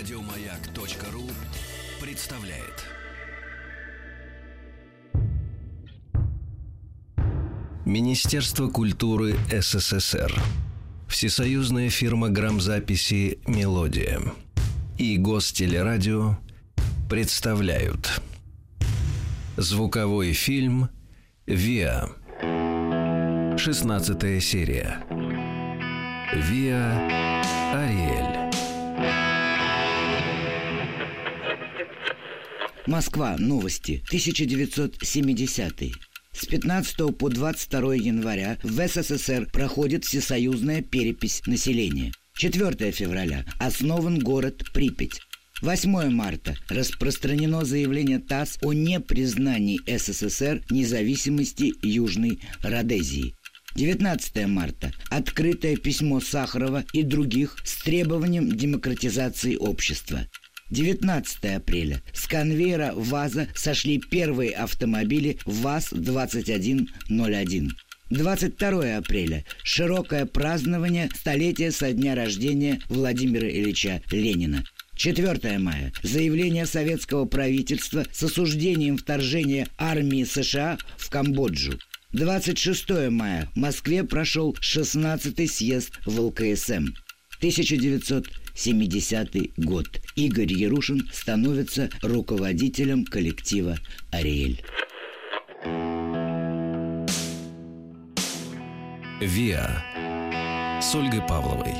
Радиомаяк.ру представляет. Министерство культуры СССР. Всесоюзная фирма грамзаписи «Мелодия» и Гостелерадио представляют Звуковой фильм «Виа» 16 серия «Виа Москва. Новости. 1970. С 15 по 22 января в СССР проходит всесоюзная перепись населения. 4 февраля. Основан город Припять. 8 марта. Распространено заявление ТАСС о непризнании СССР независимости Южной Родезии. 19 марта. Открытое письмо Сахарова и других с требованием демократизации общества. 19 апреля. С конвейера ВАЗа сошли первые автомобили ВАЗ-2101. 22 апреля. Широкое празднование столетия со дня рождения Владимира Ильича Ленина. 4 мая. Заявление советского правительства с осуждением вторжения армии США в Камбоджу. 26 мая. В Москве прошел 16-й съезд в ЛКСМ. 1970 год. Игорь Ярушин становится руководителем коллектива «Ариэль». «Виа» с Ольгой Павловой.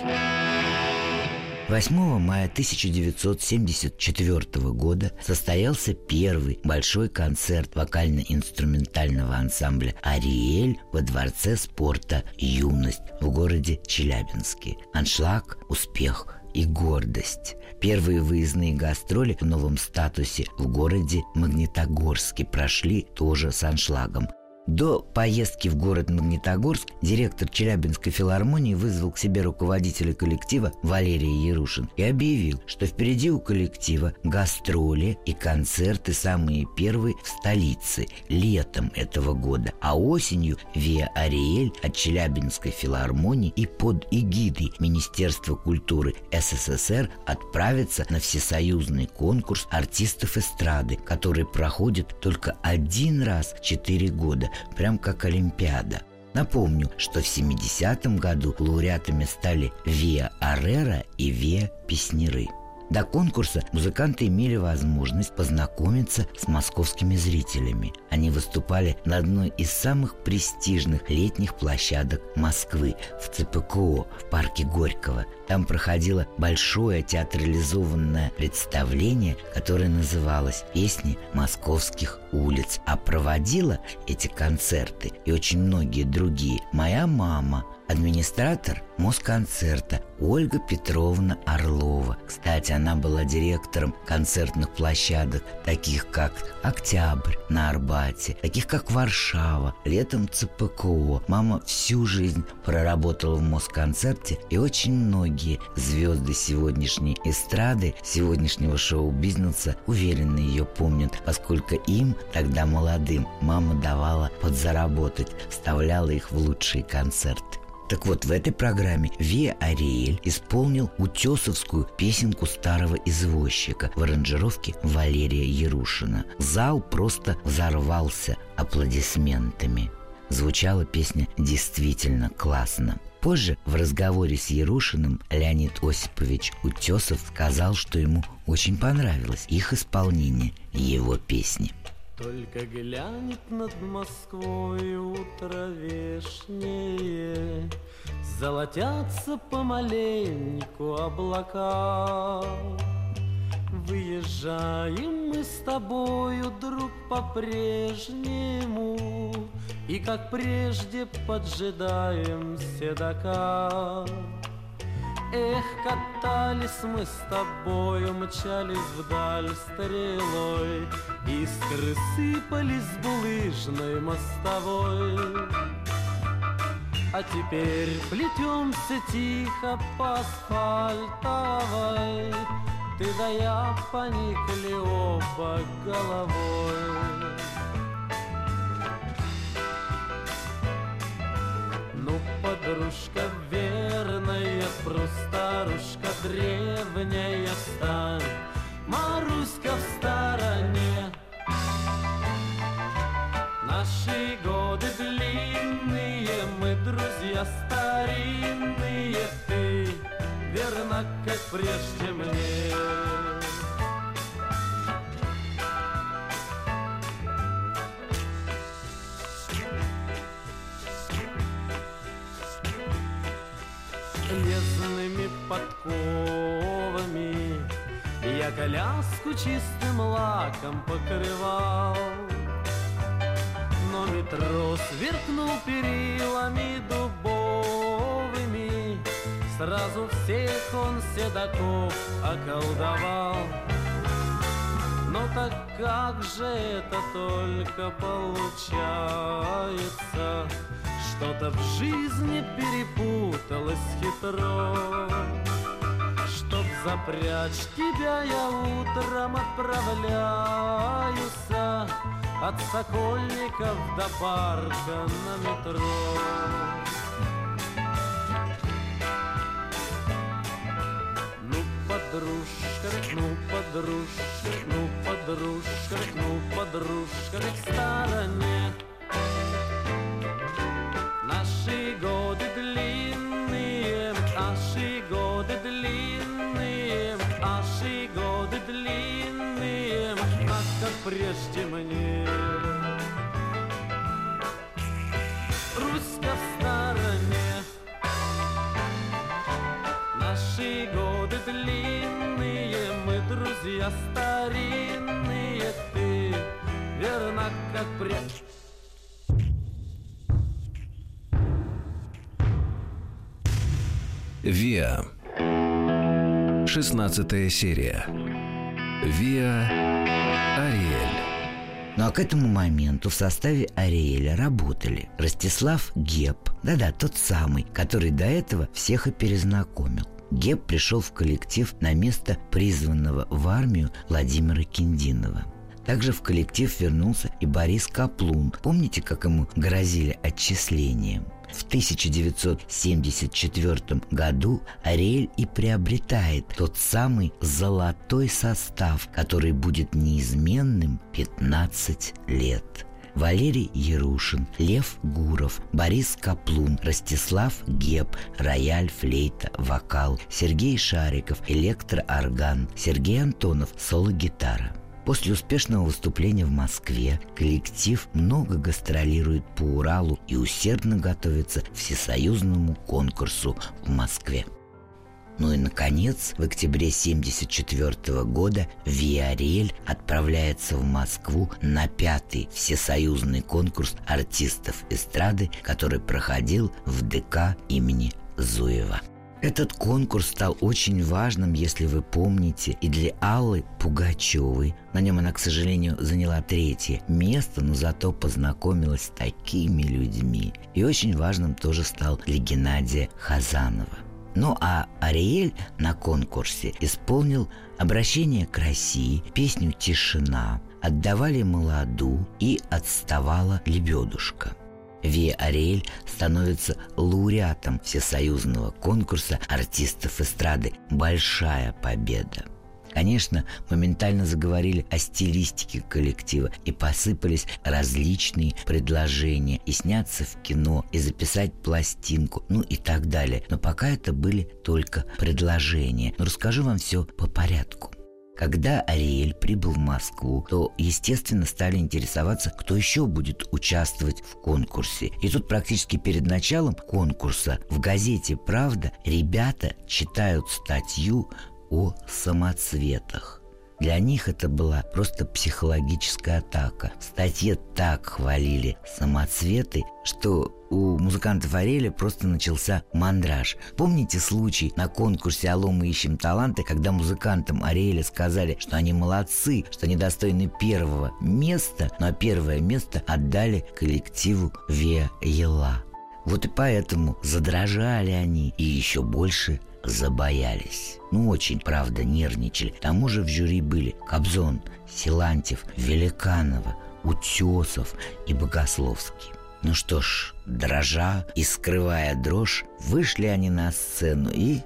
8 мая 1974 года состоялся первый большой концерт вокально-инструментального ансамбля «Ариэль» во Дворце спорта «Юность» в городе Челябинске. Аншлаг, успех и гордость. Первые выездные гастроли в новом статусе в городе Магнитогорске прошли тоже с аншлагом. До поездки в город Магнитогорск директор Челябинской филармонии вызвал к себе руководителя коллектива Валерия Ярушин и объявил, что впереди у коллектива гастроли и концерты самые первые в столице летом этого года, а осенью Виа Ариэль от Челябинской филармонии и под эгидой Министерства культуры СССР отправится на всесоюзный конкурс артистов эстрады, который проходит только один раз в четыре года прям как Олимпиада. Напомню, что в 70-м году лауреатами стали Виа Арера и Виа Песнеры – до конкурса музыканты имели возможность познакомиться с московскими зрителями. Они выступали на одной из самых престижных летних площадок Москвы в ЦПКО в парке Горького. Там проходило большое театрализованное представление, которое называлось «Песни московских улиц». А проводила эти концерты и очень многие другие моя мама – администратор Москонцерта Ольга Петровна Орлова. Кстати, она была директором концертных площадок, таких как «Октябрь» на Арбате, таких как «Варшава», летом ЦПКО. Мама всю жизнь проработала в Москонцерте, и очень многие звезды сегодняшней эстрады, сегодняшнего шоу-бизнеса уверенно ее помнят, поскольку им, тогда молодым, мама давала подзаработать, вставляла их в лучшие концерты. Так вот, в этой программе Виа Ариэль исполнил утесовскую песенку старого извозчика в аранжировке Валерия Ярушина. Зал просто взорвался аплодисментами. Звучала песня действительно классно. Позже в разговоре с Ярушиным Леонид Осипович Утесов сказал, что ему очень понравилось их исполнение его песни. Только глянет над Москвой утро вешнее, Золотятся помаленьку облака. Выезжаем мы с тобою, друг, по-прежнему, И как прежде поджидаем седока. Эх, катались мы с тобою, мчались вдаль стрелой, Искры сыпались булыжной мостовой. А теперь плетемся тихо по асфальтовой, ты да я поникли оба головой Ну, подружка верная, прустарушка древняя, встань, Маруська в стороне. Наши годы длинные, мы друзья старинные, ты верна, как прежде мне. Коляску чистым лаком покрывал. Но метро сверкнул перилами дубовыми. Сразу всех он седаков околдовал. Но так как же это только получается? Что-то в жизни перепуталось хитро запрячь тебя, я утром отправляюсь От Сокольников до парка на метро. Ну, подружка, ну, подружка, ну, подружка, ну, подружка, к стороне друзья старинные, ты верно как прежде. Виа. 16 серия. Виа Ариэль. Ну а к этому моменту в составе Ариэля работали Ростислав Геб, да-да, тот самый, который до этого всех и перезнакомил. Геб пришел в коллектив на место призванного в армию Владимира Киндинова. Также в коллектив вернулся и Борис Каплун. Помните, как ему грозили отчислением? В 1974 году Ариэль и приобретает тот самый золотой состав, который будет неизменным 15 лет. Валерий Ярушин, Лев Гуров, Борис Каплун, Ростислав Геб, рояль, флейта, вокал, Сергей Шариков, электроорган, Сергей Антонов, соло-гитара. После успешного выступления в Москве коллектив много гастролирует по Уралу и усердно готовится к всесоюзному конкурсу в Москве. Ну и, наконец, в октябре 1974 года Виариэль отправляется в Москву на пятый всесоюзный конкурс артистов эстрады, который проходил в ДК имени Зуева. Этот конкурс стал очень важным, если вы помните, и для Аллы Пугачевой. На нем она, к сожалению, заняла третье место, но зато познакомилась с такими людьми. И очень важным тоже стал для Геннадия Хазанова. Ну а Ариэль на конкурсе исполнил обращение к России, песню «Тишина», «Отдавали молоду» и «Отставала лебедушка». Ви Ариэль становится лауреатом всесоюзного конкурса артистов эстрады «Большая победа». Конечно, моментально заговорили о стилистике коллектива и посыпались различные предложения и сняться в кино, и записать пластинку, ну и так далее. Но пока это были только предложения. Но расскажу вам все по порядку. Когда Ариэль прибыл в Москву, то, естественно, стали интересоваться, кто еще будет участвовать в конкурсе. И тут практически перед началом конкурса в газете «Правда» ребята читают статью о самоцветах. Для них это была просто психологическая атака. В статье так хвалили самоцветы, что у музыкантов Ареля просто начался мандраж. Помните случай на конкурсе «Алло, мы ищем таланты», когда музыкантам Ареля сказали, что они молодцы, что они достойны первого места, но первое место отдали коллективу Виа Ела. Вот и поэтому задрожали они и еще больше забоялись. Ну, очень, правда, нервничали. К тому же в жюри были Кобзон, Силантьев, Великанова, Утесов и Богословский. Ну что ж, дрожа и скрывая дрожь, вышли они на сцену и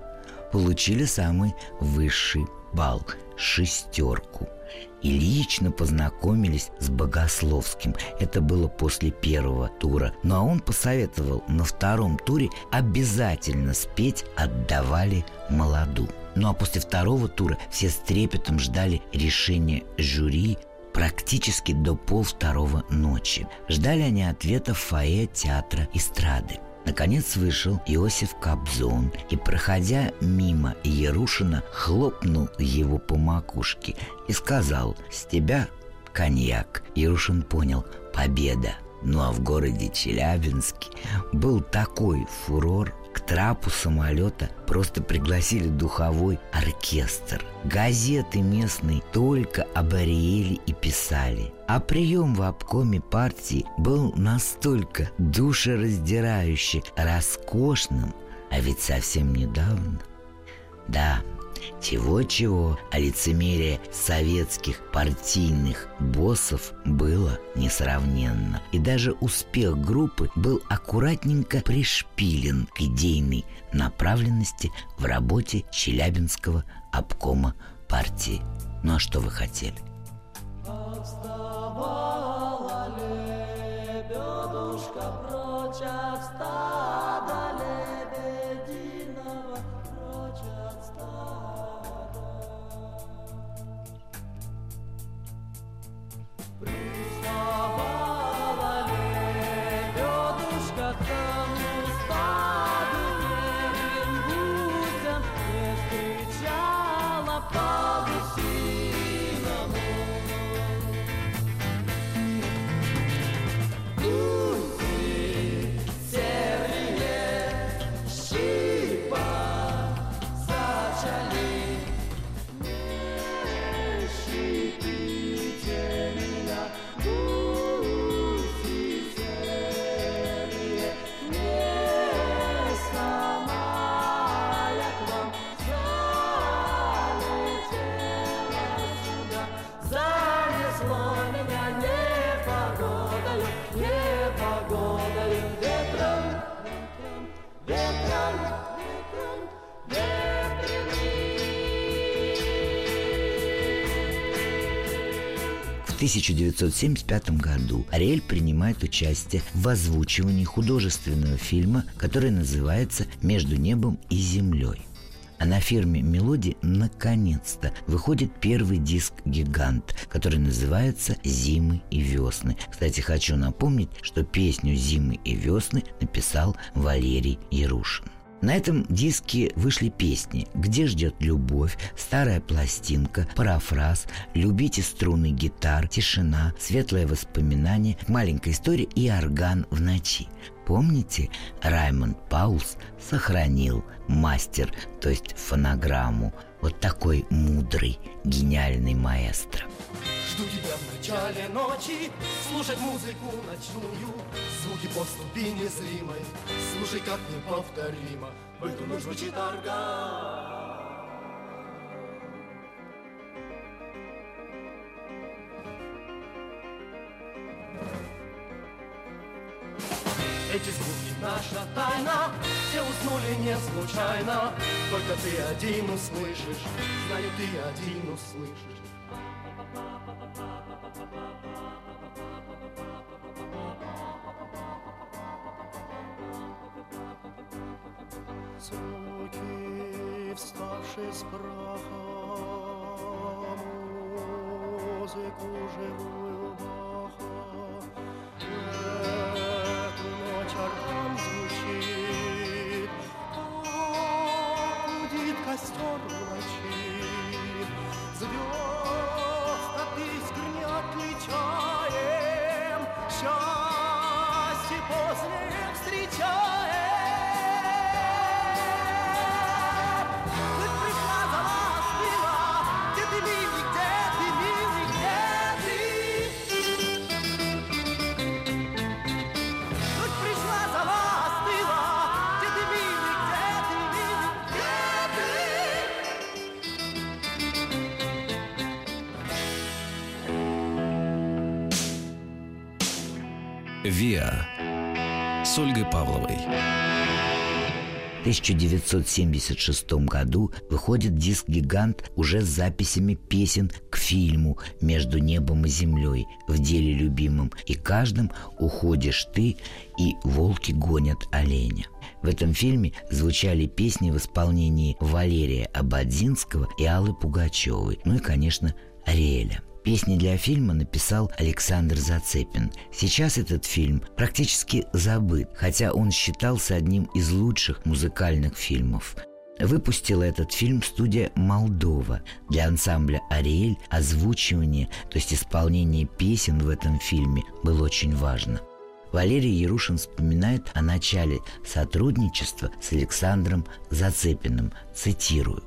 получили самый высший балл – шестерку – и лично познакомились с Богословским. Это было после первого тура. Ну а он посоветовал на втором туре обязательно спеть «Отдавали молоду». Ну а после второго тура все с трепетом ждали решения жюри практически до полвторого ночи. Ждали они ответа в фойе театра эстрады. Наконец вышел Иосиф Кобзон и, проходя мимо Ярушина, хлопнул его по макушке и сказал «С тебя коньяк». Ярушин понял «Победа». Ну а в городе Челябинске был такой фурор, трапу самолета просто пригласили духовой оркестр. Газеты местные только об Ариэле и писали. А прием в обкоме партии был настолько душераздирающе роскошным, а ведь совсем недавно. Да, чего-чего, а лицемерие советских партийных боссов было несравненно. И даже успех группы был аккуратненько пришпилен к идейной направленности в работе Челябинского обкома партии. Ну а что вы хотели? В 1975 году Ариэль принимает участие в озвучивании художественного фильма, который называется «Между небом и землей». А на фирме «Мелоди» наконец-то выходит первый диск «Гигант», который называется «Зимы и весны». Кстати, хочу напомнить, что песню «Зимы и весны» написал Валерий Ярушин. На этом диске вышли песни «Где ждет любовь», «Старая пластинка», «Парафраз», «Любите струны гитар», «Тишина», «Светлое воспоминание», «Маленькая история» и «Орган в ночи». Помните, Раймонд Паулс сохранил мастер, то есть фонограмму. Вот такой мудрый, гениальный маэстро. Жду тебя в начале ночи, слушать музыку ночную, звуки поступи незримой, слушай как неповторимо, в эту ночь звучит орган. Эти звуки наша тайна, все уснули не случайно, только ты один услышишь, знаю ты один услышишь. Звуки, вставшие с праха, музыку живую Баха. Эту ночь орган звучит, а гудит костер «Виа» с Ольгой Павловой. 1976 году выходит диск-гигант уже с записями песен к фильму «Между небом и землей» в деле любимом и каждым «Уходишь ты» и «Волки гонят оленя». В этом фильме звучали песни в исполнении Валерия Абадзинского и Аллы Пугачевой, ну и, конечно, Ариэля. Песни для фильма написал Александр Зацепин. Сейчас этот фильм практически забыт, хотя он считался одним из лучших музыкальных фильмов. Выпустила этот фильм студия «Молдова». Для ансамбля «Ариэль» озвучивание, то есть исполнение песен в этом фильме было очень важно. Валерий Ярушин вспоминает о начале сотрудничества с Александром Зацепиным. Цитирую.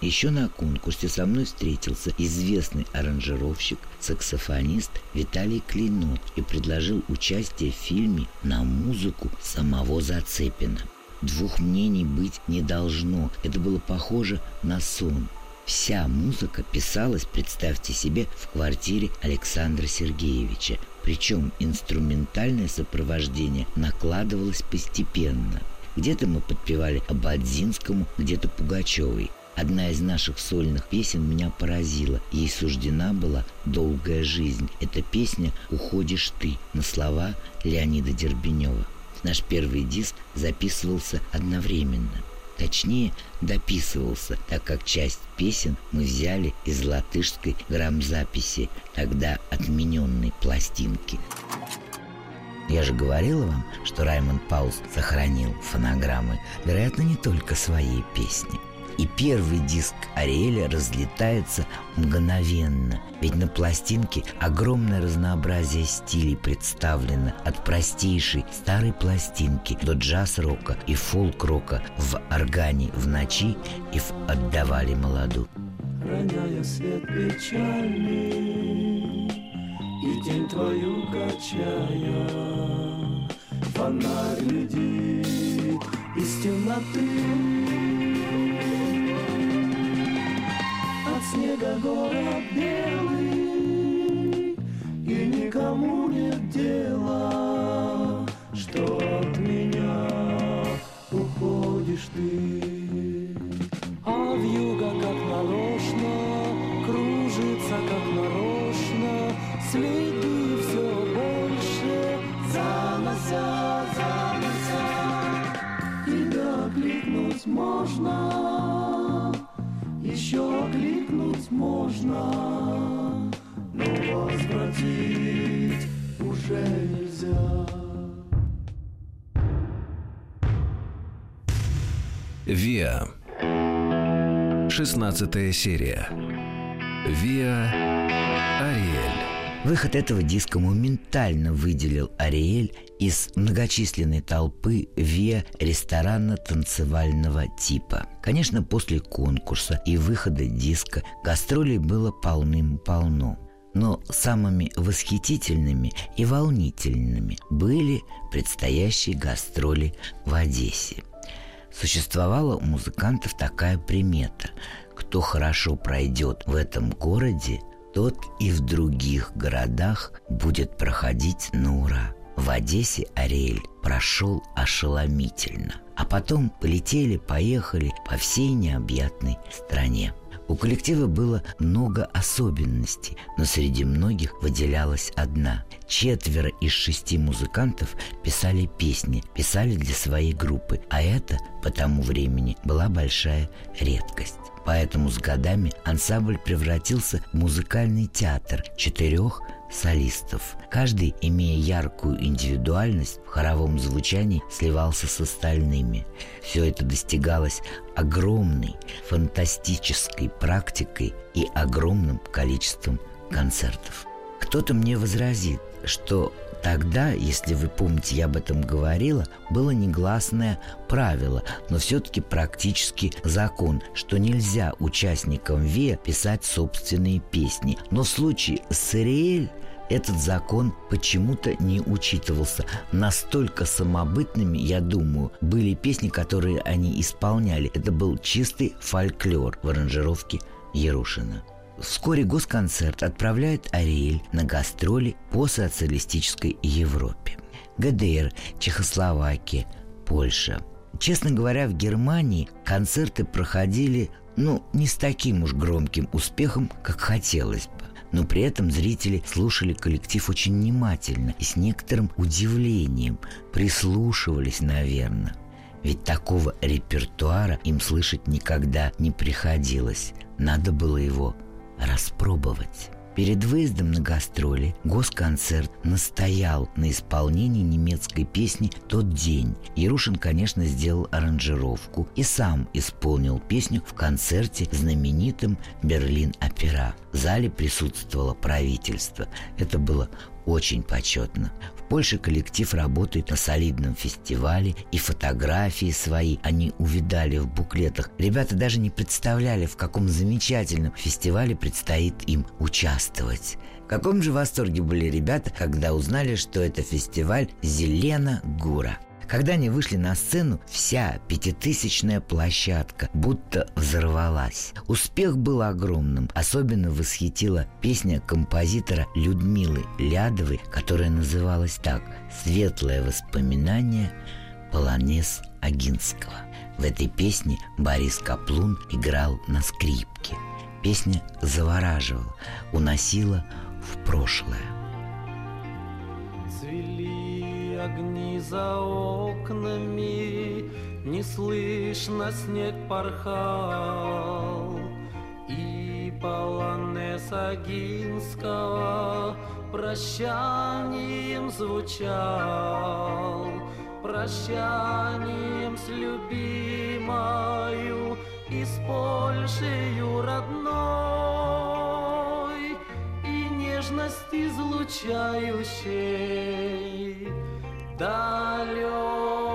Еще на конкурсе со мной встретился известный аранжировщик, саксофонист Виталий Клинот и предложил участие в фильме на музыку самого Зацепина. Двух мнений быть не должно. Это было похоже на сон. Вся музыка писалась, представьте себе, в квартире Александра Сергеевича. Причем инструментальное сопровождение накладывалось постепенно. Где-то мы подпевали Абадзинскому, где-то Пугачевой. Одна из наших сольных песен меня поразила. Ей суждена была долгая жизнь. Эта песня «Уходишь ты» на слова Леонида Дербенева. Наш первый диск записывался одновременно. Точнее, дописывался, так как часть песен мы взяли из латышской грамзаписи, тогда отмененной пластинки. Я же говорила вам, что Раймонд Паулс сохранил фонограммы, вероятно, не только свои песни – и первый диск Ариэля разлетается мгновенно, ведь на пластинке огромное разнообразие стилей представлено от простейшей старой пластинки до джаз-рока и фолк-рока. В органе в ночи и в «Отдавали молоду». Роняя свет печальный И тень твою качая Фонарь глядит из темноты снега город белый, И никому нет дела, 16 серия. Виа Ариэль. Выход этого диска моментально выделил Ариэль из многочисленной толпы ве ресторана танцевального типа. Конечно, после конкурса и выхода диска гастролей было полным-полно. Но самыми восхитительными и волнительными были предстоящие гастроли в Одессе. Существовала у музыкантов такая примета. Кто хорошо пройдет в этом городе, тот и в других городах будет проходить на ура. В Одессе Ариэль прошел ошеломительно. А потом полетели-поехали по всей необъятной стране. У коллектива было много особенностей, но среди многих выделялась одна. Четверо из шести музыкантов писали песни, писали для своей группы, а это по тому времени была большая редкость. Поэтому с годами ансамбль превратился в музыкальный театр четырех солистов. Каждый, имея яркую индивидуальность, в хоровом звучании сливался с остальными. Все это достигалось огромной фантастической практикой и огромным количеством концертов. Кто-то мне возразит, что Тогда, если вы помните, я об этом говорила, было негласное правило, но все-таки практически закон, что нельзя участникам ВИА писать собственные песни. Но в случае с Ириэль этот закон почему-то не учитывался. Настолько самобытными, я думаю, были песни, которые они исполняли. Это был чистый фольклор в аранжировке Ярушина. Вскоре Госконцерт отправляет Ариэль на гастроли по социалистической Европе. ГДР, Чехословакия, Польша. Честно говоря, в Германии концерты проходили, ну, не с таким уж громким успехом, как хотелось бы. Но при этом зрители слушали коллектив очень внимательно и с некоторым удивлением, прислушивались, наверное. Ведь такого репертуара им слышать никогда не приходилось. Надо было его распробовать. Перед выездом на гастроли Госконцерт настоял на исполнении немецкой песни «Тот день». Ярушин, конечно, сделал аранжировку и сам исполнил песню в концерте знаменитым «Берлин-опера». В зале присутствовало правительство. Это было очень почетно. Польше коллектив работает на солидном фестивале, и фотографии свои они увидали в буклетах. Ребята даже не представляли, в каком замечательном фестивале предстоит им участвовать. В каком же восторге были ребята, когда узнали, что это фестиваль «Зелена Гура». Когда они вышли на сцену, вся пятитысячная площадка будто взорвалась. Успех был огромным. Особенно восхитила песня композитора Людмилы Лядовой, которая называлась так «Светлое воспоминание полонез Агинского». В этой песне Борис Каплун играл на скрипке. Песня завораживала, уносила в прошлое. Огни за окнами, Не слышно снег порхал, И полонез Агинского Прощанием звучал, Прощанием с любимою И с Польшею родной, И нежность излучающей dá-lhe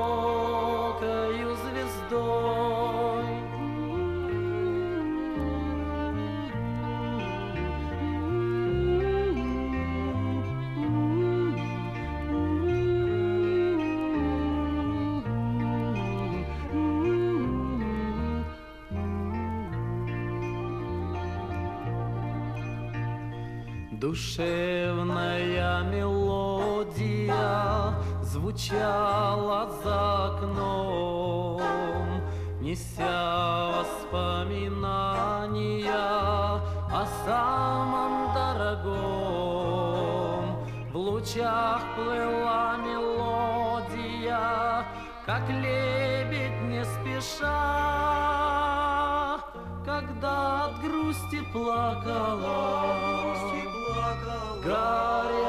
грусти плакала, горячая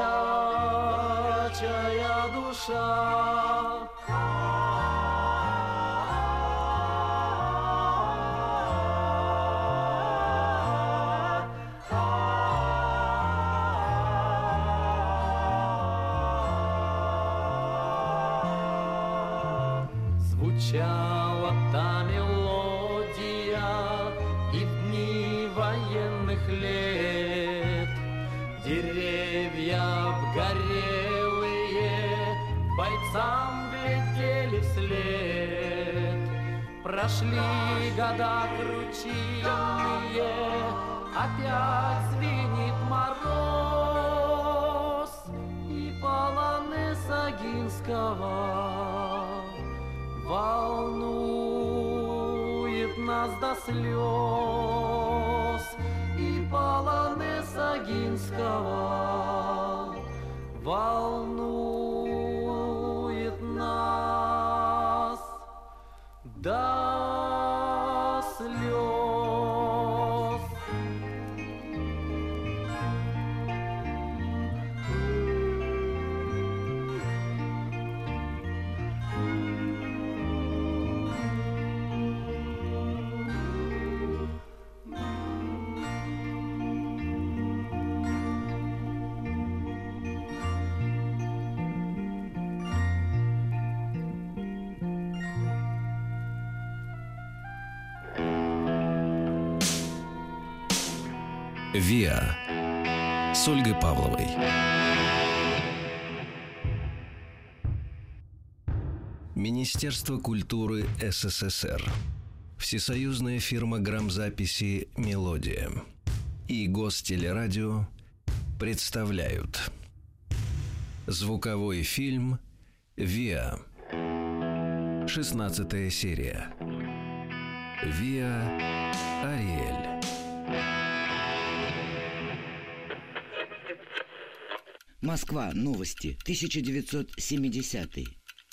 душа. Звучала та мелодия лет. Деревья обгорелые бойцам влетели вслед. Прошли года кручинные, опять звенит мороз и полонез Агинского волнует нас до слез Агинского волнует нас. До «Виа» с Ольгой Павловой. Министерство культуры СССР. Всесоюзная фирма грамзаписи «Мелодия» и Гостелерадио представляют – Звуковой фильм «Виа» 16 серия. Виа Ариэль. Москва. Новости. 1970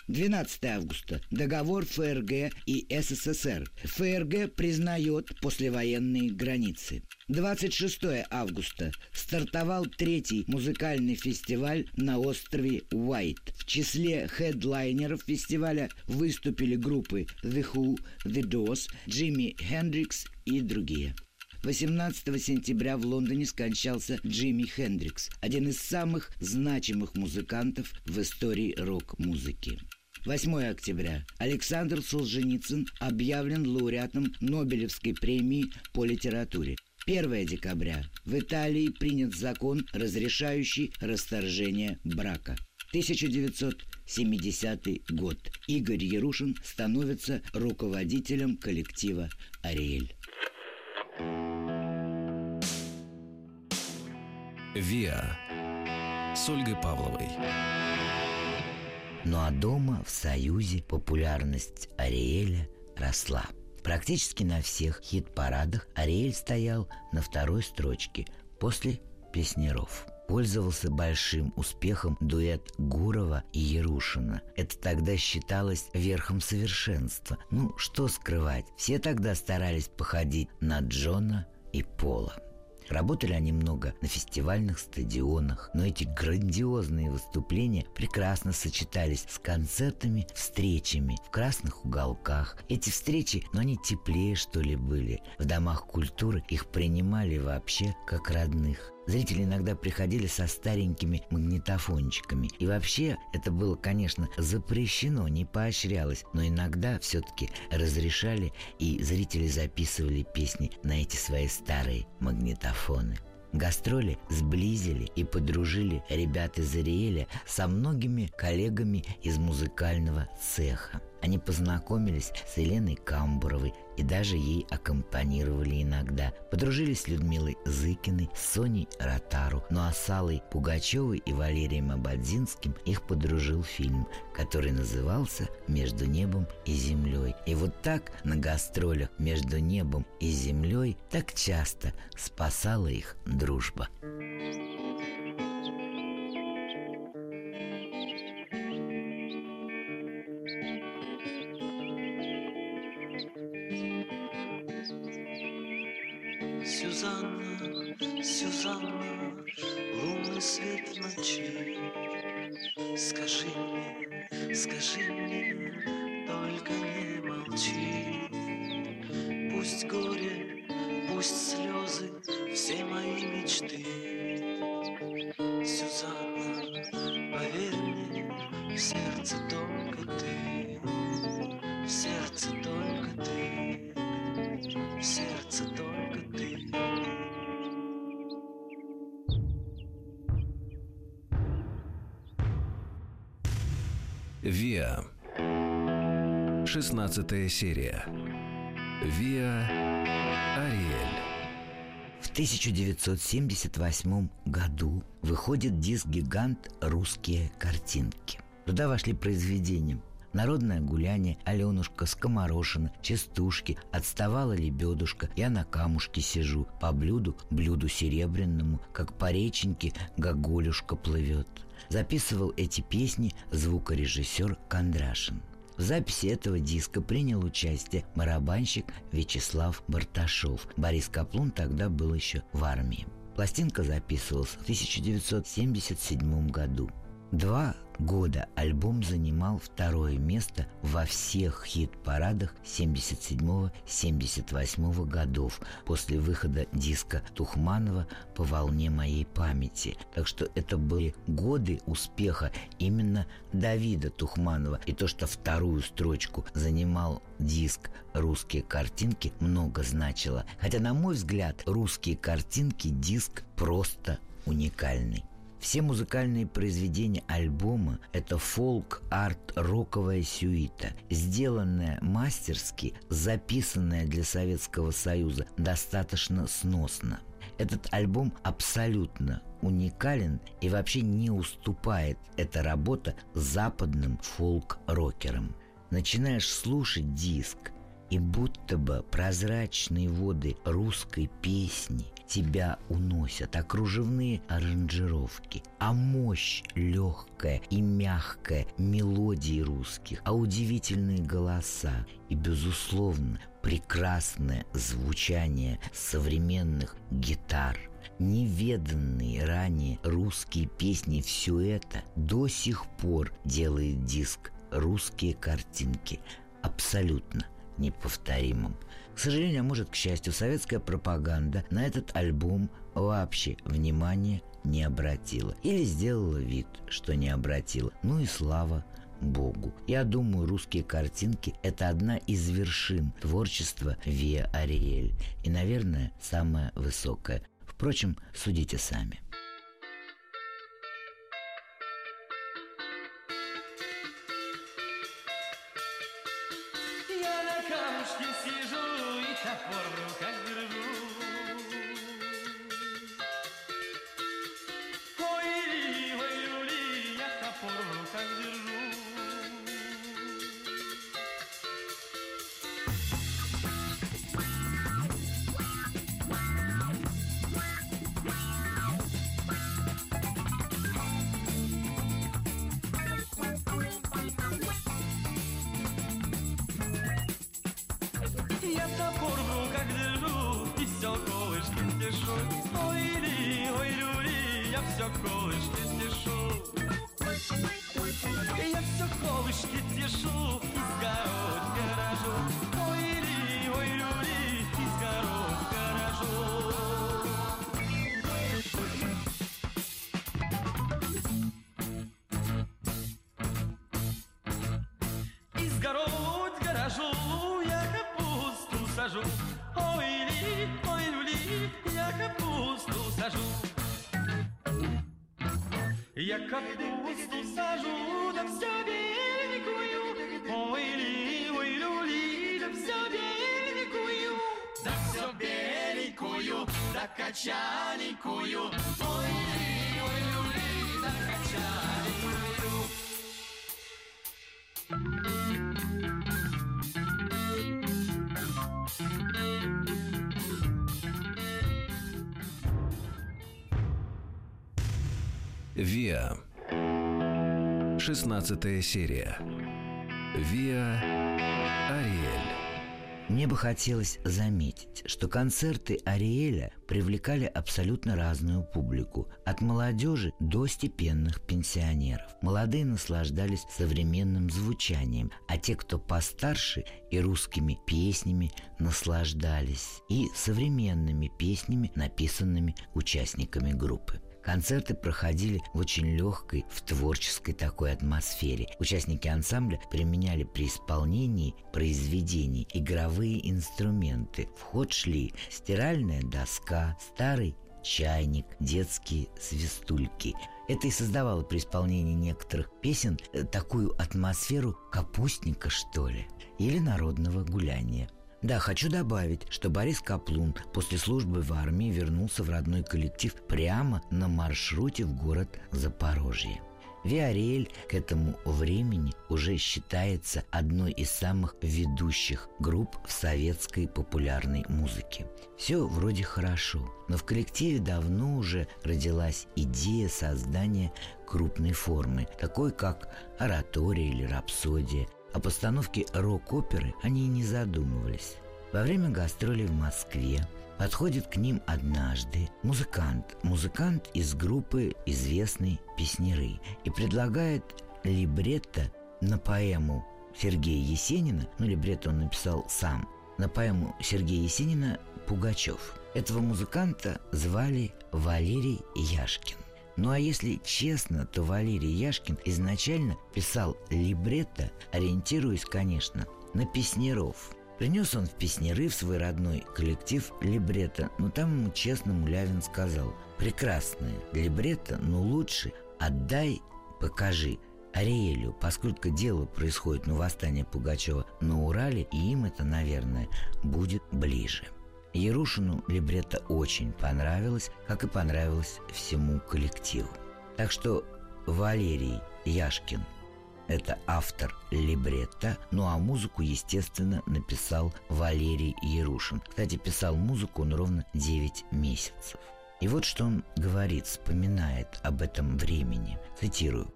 12 августа. Договор ФРГ и СССР. ФРГ признает послевоенные границы. 26 августа. Стартовал третий музыкальный фестиваль на острове Уайт. В числе хедлайнеров фестиваля выступили группы The Who, The Doors, Джимми Хендрикс и другие. 18 сентября в Лондоне скончался Джимми Хендрикс, один из самых значимых музыкантов в истории рок-музыки. 8 октября. Александр Солженицын объявлен лауреатом Нобелевской премии по литературе. 1 декабря. В Италии принят закон, разрешающий расторжение брака. 1970 год. Игорь Ярушин становится руководителем коллектива «Ариэль». ВИА с Ольгой Павловой. Ну а дома, в Союзе, популярность Ариэля росла. Практически на всех хит-парадах Ариэль стоял на второй строчке после песнеров. Пользовался большим успехом дуэт Гурова и Ярушина. Это тогда считалось верхом совершенства. Ну, что скрывать, все тогда старались походить на Джона и Пола. Работали они много на фестивальных стадионах, но эти грандиозные выступления прекрасно сочетались с концертами, встречами в красных уголках. Эти встречи, но они теплее, что ли, были. В домах культуры их принимали вообще как родных. Зрители иногда приходили со старенькими магнитофончиками. И вообще это было, конечно, запрещено, не поощрялось, но иногда все-таки разрешали, и зрители записывали песни на эти свои старые магнитофоны. Гастроли сблизили и подружили ребят из Ариэля со многими коллегами из музыкального цеха. Они познакомились с Еленой Камбуровой и даже ей аккомпанировали иногда. Подружились с Людмилой Зыкиной, Соней Ротару. Ну а с Аллой Пугачевой и Валерием Абадзинским их подружил фильм, который назывался «Между небом и землей». И вот так на гастролях между небом и землей так часто спасала их дружба. ВИА 16 серия. Виа Ариэль. В 1978 году выходит диск-гигант «Русские картинки». Туда вошли произведения «Народное гуляние», «Аленушка», «Скоморошина», «Частушки», «Отставала лебедушка», «Я на камушке сижу», «По блюду, блюду серебряному», «Как по реченьке Гоголюшка плывет». Записывал эти песни звукорежиссер Кондрашин. В записи этого диска принял участие барабанщик Вячеслав Барташов. Борис Каплун тогда был еще в армии. Пластинка записывалась в 1977 году. Два года альбом занимал второе место во всех хит-парадах 77-78 годов после выхода диска Тухманова «По волне моей памяти». Так что это были годы успеха именно Давида Тухманова. И то, что вторую строчку занимал диск «Русские картинки», много значило. Хотя, на мой взгляд, «Русские картинки» диск просто уникальный. Все музыкальные произведения альбома – это фолк-арт-роковая сюита, сделанная мастерски, записанная для Советского Союза достаточно сносно. Этот альбом абсолютно уникален и вообще не уступает эта работа западным фолк-рокерам. начинаешь слушать диск, и будто бы прозрачные воды русской песни тебя уносят, а кружевные аранжировки, а мощь легкая и мягкая мелодии русских, а удивительные голоса и, безусловно, прекрасное звучание современных гитар – неведанные ранее русские песни, все это до сих пор делает диск «Русские картинки» абсолютно неповторимым. К сожалению, а может, к счастью, советская пропаганда на этот альбом вообще внимания не обратила. Или сделала вид, что не обратила. Ну и слава Богу. Я думаю, русские картинки – это одна из вершин творчества Виа Ариэль. И, наверное, самая высокая. Впрочем, судите сами. Я капусту сажу, да все беленькую. Ой, ли, ой, люли, да все беленькую. Да все беленькую, да ли, ой, Виа. 16 серия. Виа Ариэль. Мне бы хотелось заметить, что концерты Ариэля привлекали абсолютно разную публику, от молодежи до степенных пенсионеров. Молодые наслаждались современным звучанием, а те, кто постарше и русскими песнями наслаждались, и современными песнями, написанными участниками группы. Концерты проходили в очень легкой, в творческой такой атмосфере. Участники ансамбля применяли при исполнении произведений игровые инструменты. В ход шли стиральная доска, старый чайник, детские свистульки. Это и создавало при исполнении некоторых песен э, такую атмосферу капустника, что ли, или народного гуляния. Да, хочу добавить, что Борис Каплун после службы в армии вернулся в родной коллектив прямо на маршруте в город Запорожье. Виарель к этому времени уже считается одной из самых ведущих групп в советской популярной музыке. Все вроде хорошо, но в коллективе давно уже родилась идея создания крупной формы, такой как оратория или рапсодия, о постановке рок-оперы они не задумывались. Во время гастролей в Москве подходит к ним однажды музыкант, музыкант из группы известной песнеры и предлагает либретто на поэму Сергея Есенина, ну либретто он написал сам, на поэму Сергея Есенина «Пугачев». Этого музыканта звали Валерий Яшкин. Ну а если честно, то Валерий Яшкин изначально писал либретто, ориентируясь, конечно, на песнеров. Принес он в песнеры в свой родной коллектив либретто, но там ему честно Мулявин сказал «Прекрасное либретто, но лучше отдай, покажи». Ариэлю, поскольку дело происходит на восстание Пугачева на Урале, и им это, наверное, будет ближе. Ярушину либретто очень понравилось, как и понравилось всему коллективу. Так что Валерий Яшкин это автор либретто, ну а музыку, естественно, написал Валерий Ярушин. Кстати, писал музыку он ровно 9 месяцев. И вот что он говорит, вспоминает об этом времени. Цитирую.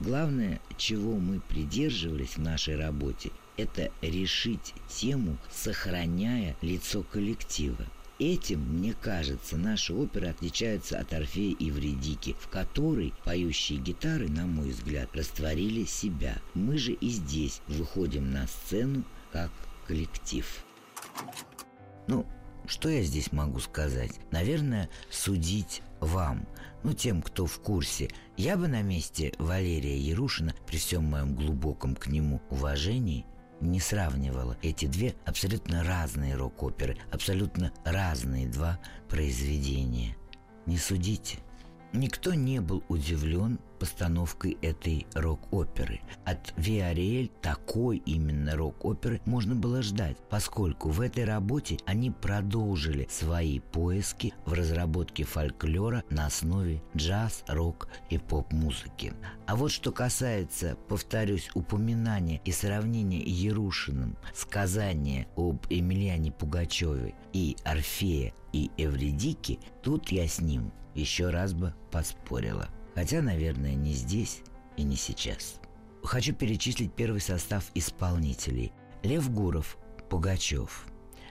Главное, чего мы придерживались в нашей работе, это решить тему, сохраняя лицо коллектива. Этим, мне кажется, наша опера отличается от Орфея и Вредики, в которой поющие гитары, на мой взгляд, растворили себя. Мы же и здесь выходим на сцену как коллектив. Ну, что я здесь могу сказать? Наверное, судить вам, ну, тем, кто в курсе. Я бы на месте Валерия Ярушина, при всем моем глубоком к нему уважении, не сравнивала эти две абсолютно разные рок-оперы, абсолютно разные два произведения. Не судите. Никто не был удивлен постановкой этой рок-оперы. От Виариэль такой именно рок-оперы можно было ждать, поскольку в этой работе они продолжили свои поиски в разработке фольклора на основе джаз, рок и поп-музыки. А вот что касается, повторюсь, упоминания и сравнения Ярушиным сказания об Емельяне Пугачеве и Орфея и Эвредике, тут я с ним еще раз бы поспорила. Хотя, наверное, не здесь и не сейчас. Хочу перечислить первый состав исполнителей. Лев Гуров, Пугачев,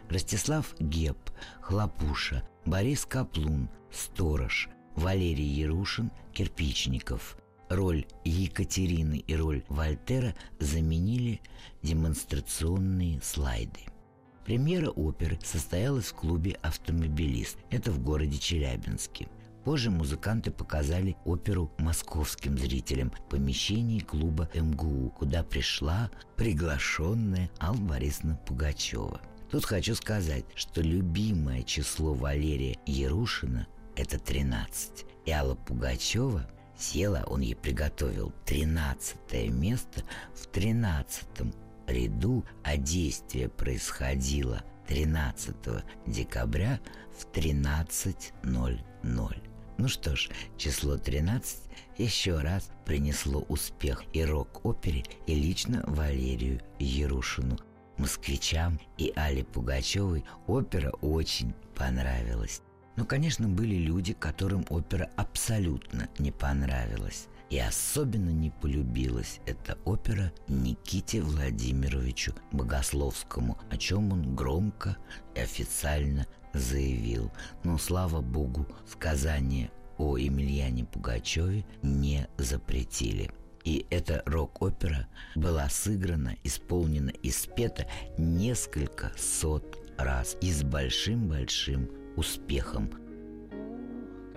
Ростислав Геб, Хлопуша, Борис Каплун, Сторож, Валерий Ярушин, Кирпичников. Роль Екатерины и роль Вольтера заменили демонстрационные слайды. Премьера оперы состоялась в клубе «Автомобилист». Это в городе Челябинске. Позже музыканты показали оперу московским зрителям в помещении клуба МГУ, куда пришла приглашенная Алла Борисовна Пугачева. Тут хочу сказать, что любимое число Валерия Ярушина – это 13. И Алла Пугачева села, он ей приготовил 13 место в 13 ряду, а действие происходило 13 декабря в 13.00. Ну что ж, число 13 еще раз принесло успех и рок-опере, и лично Валерию Ярушину. Москвичам и Али Пугачевой опера очень понравилась. Но, конечно, были люди, которым опера абсолютно не понравилась. И особенно не полюбилась эта опера Никите Владимировичу Богословскому, о чем он громко и официально заявил. Но, слава богу, сказание о Емельяне Пугачеве не запретили. И эта рок-опера была сыграна, исполнена и спета несколько сот раз и с большим-большим успехом.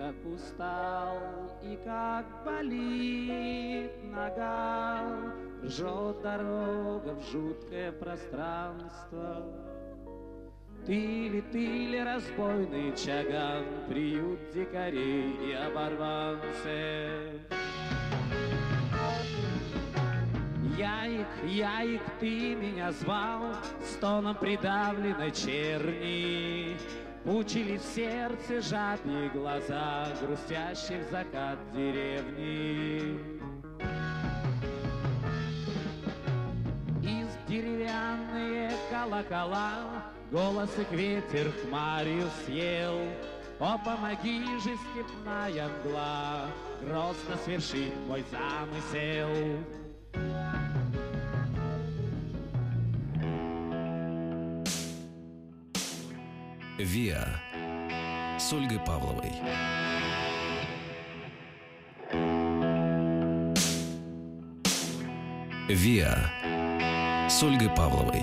Как устал и как болит нога, Жжет дорога в жуткое пространство. Ты ли, ты ли, разбойный чаган, Приют дикарей и оборванцев? Яик, яик, ты меня звал, Стоном придавленной черни. Учили в сердце жадные глаза, Грустящие в закат деревни. Из деревянные колокола Голос их ветер хмарью съел. О, помоги же, степная мгла, Грозно свершить мой замысел. «Виа» с Ольгой Павловой. «Виа» с Ольгой Павловой.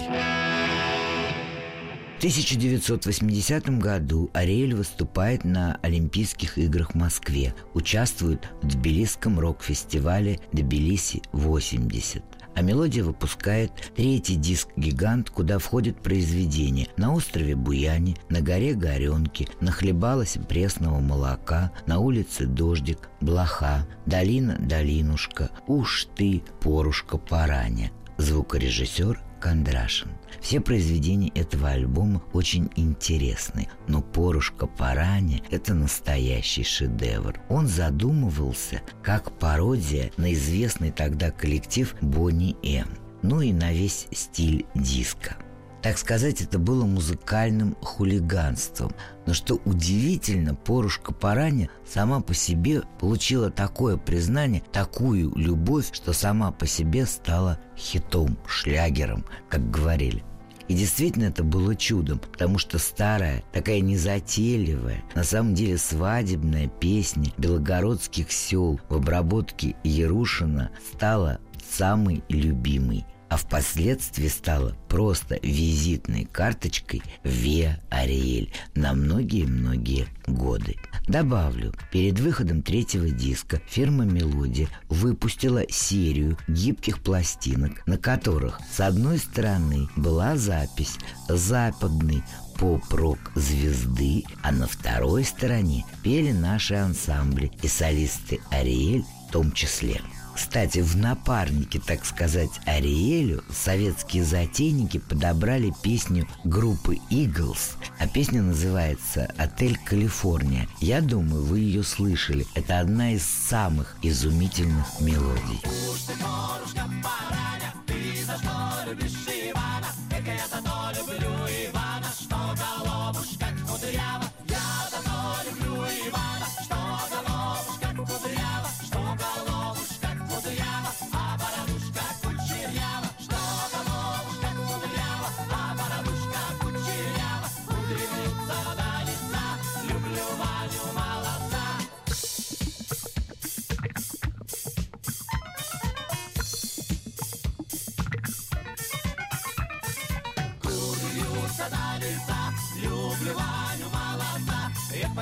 В 1980 году Ариэль выступает на Олимпийских играх в Москве, участвует в Тбилисском рок-фестивале «Тбилиси-80». А «Мелодия» выпускает третий диск «Гигант», куда входят произведения «На острове Буяне», «На горе Горенки», «Нахлебалась пресного молока», «На улице Дождик», «Блоха», «Долина Долинушка», «Уж ты, порушка пораня». Звукорежиссер Кондрашин. Все произведения этого альбома очень интересны, но «Порушка Параня» — это настоящий шедевр. Он задумывался как пародия на известный тогда коллектив Бонни М, ну и на весь стиль диска. Так сказать, это было музыкальным хулиганством. Но что удивительно, Порушка Параня сама по себе получила такое признание, такую любовь, что сама по себе стала хитом, шлягером, как говорили. И действительно это было чудом, потому что старая, такая незатейливая, на самом деле свадебная песня белогородских сел в обработке Ярушина стала самой любимой а впоследствии стала просто визитной карточкой Виа Ариэль на многие-многие годы. Добавлю, перед выходом третьего диска фирма «Мелодия» выпустила серию гибких пластинок, на которых с одной стороны была запись западной поп-рок звезды, а на второй стороне пели наши ансамбли и солисты Ариэль в том числе. Кстати, в напарнике, так сказать, Ариэлю советские затейники подобрали песню группы Eagles, а песня называется «Отель Калифорния». Я думаю, вы ее слышали. Это одна из самых изумительных мелодий.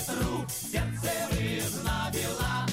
ветру. Сердце вызнобила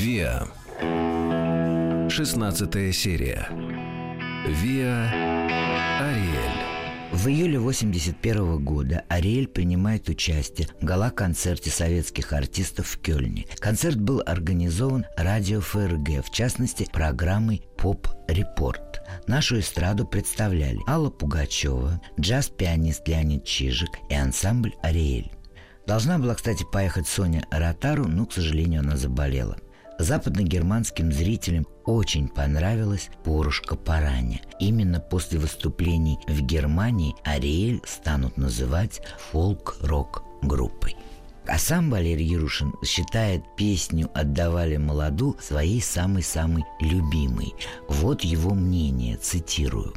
Виа. 16 серия. Виа Ариэль. В июле 81 года Ариэль принимает участие в гала-концерте советских артистов в Кёльне. Концерт был организован радио ФРГ, в частности, программой «Поп-репорт». Нашу эстраду представляли Алла Пугачева, джаз-пианист Леонид Чижик и ансамбль «Ариэль». Должна была, кстати, поехать Соня Ротару, но, к сожалению, она заболела. Западногерманским зрителям очень понравилась «Порушка Параня». Именно после выступлений в Германии Ариэль станут называть фолк-рок группой. А сам Валерий Ярушин считает песню «Отдавали молоду» своей самой-самой любимой. Вот его мнение, цитирую.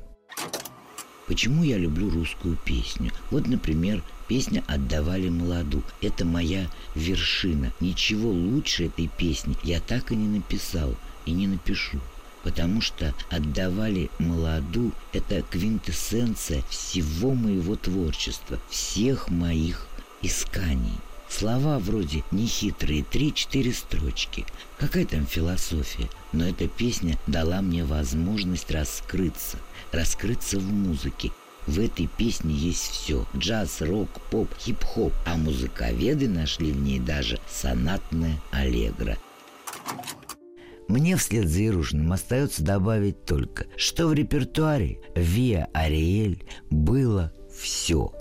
Почему я люблю русскую песню? Вот, например, песня «Отдавали молоду». Это моя вершина. Ничего лучше этой песни я так и не написал и не напишу. Потому что «Отдавали молоду» — это квинтэссенция всего моего творчества, всех моих исканий. Слова вроде нехитрые, три-четыре строчки. Какая там философия? Но эта песня дала мне возможность раскрыться, раскрыться в музыке. В этой песне есть все. Джаз, рок, поп, хип-хоп. А музыковеды нашли в ней даже сонатное аллегро. Мне вслед за Ярушиным остается добавить только, что в репертуаре Виа Ариэль было все.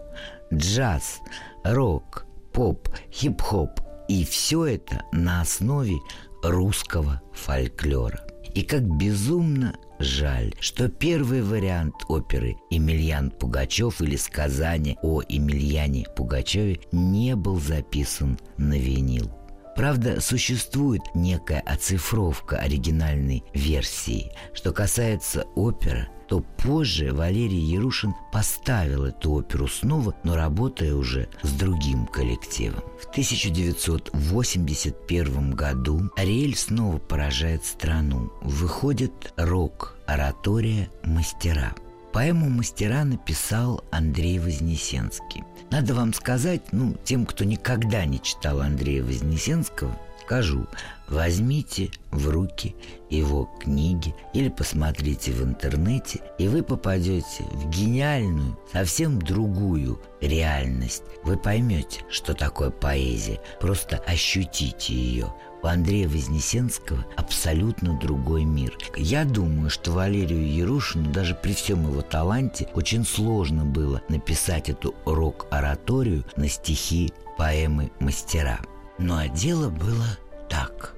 Джаз, рок, поп, хип-хоп. И все это на основе русского фольклора. И как безумно жаль, что первый вариант оперы «Емельян Пугачев» или сказание о Емельяне Пугачеве не был записан на винил. Правда, существует некая оцифровка оригинальной версии. Что касается оперы, то позже Валерий Ярушин поставил эту оперу снова, но работая уже с другим коллективом. В 1981 году Ариэль снова поражает страну. Выходит рок-оратория «Мастера». Поэму «Мастера» написал Андрей Вознесенский. Надо вам сказать, ну, тем, кто никогда не читал Андрея Вознесенского, скажу, возьмите в руки его книги или посмотрите в интернете, и вы попадете в гениальную, совсем другую реальность. Вы поймете, что такое поэзия, просто ощутите ее. У Андрея Вознесенского абсолютно другой мир. Я думаю, что Валерию Ярушину даже при всем его таланте очень сложно было написать эту рок-ораторию на стихи поэмы «Мастера». А дело было так.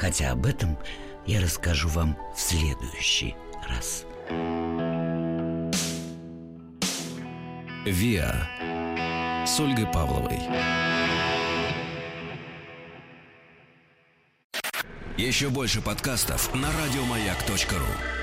Хотя об этом я расскажу вам в следующий раз. «Виа» с Ольгой Павловой. Еще больше подкастов на радиомаяк.ру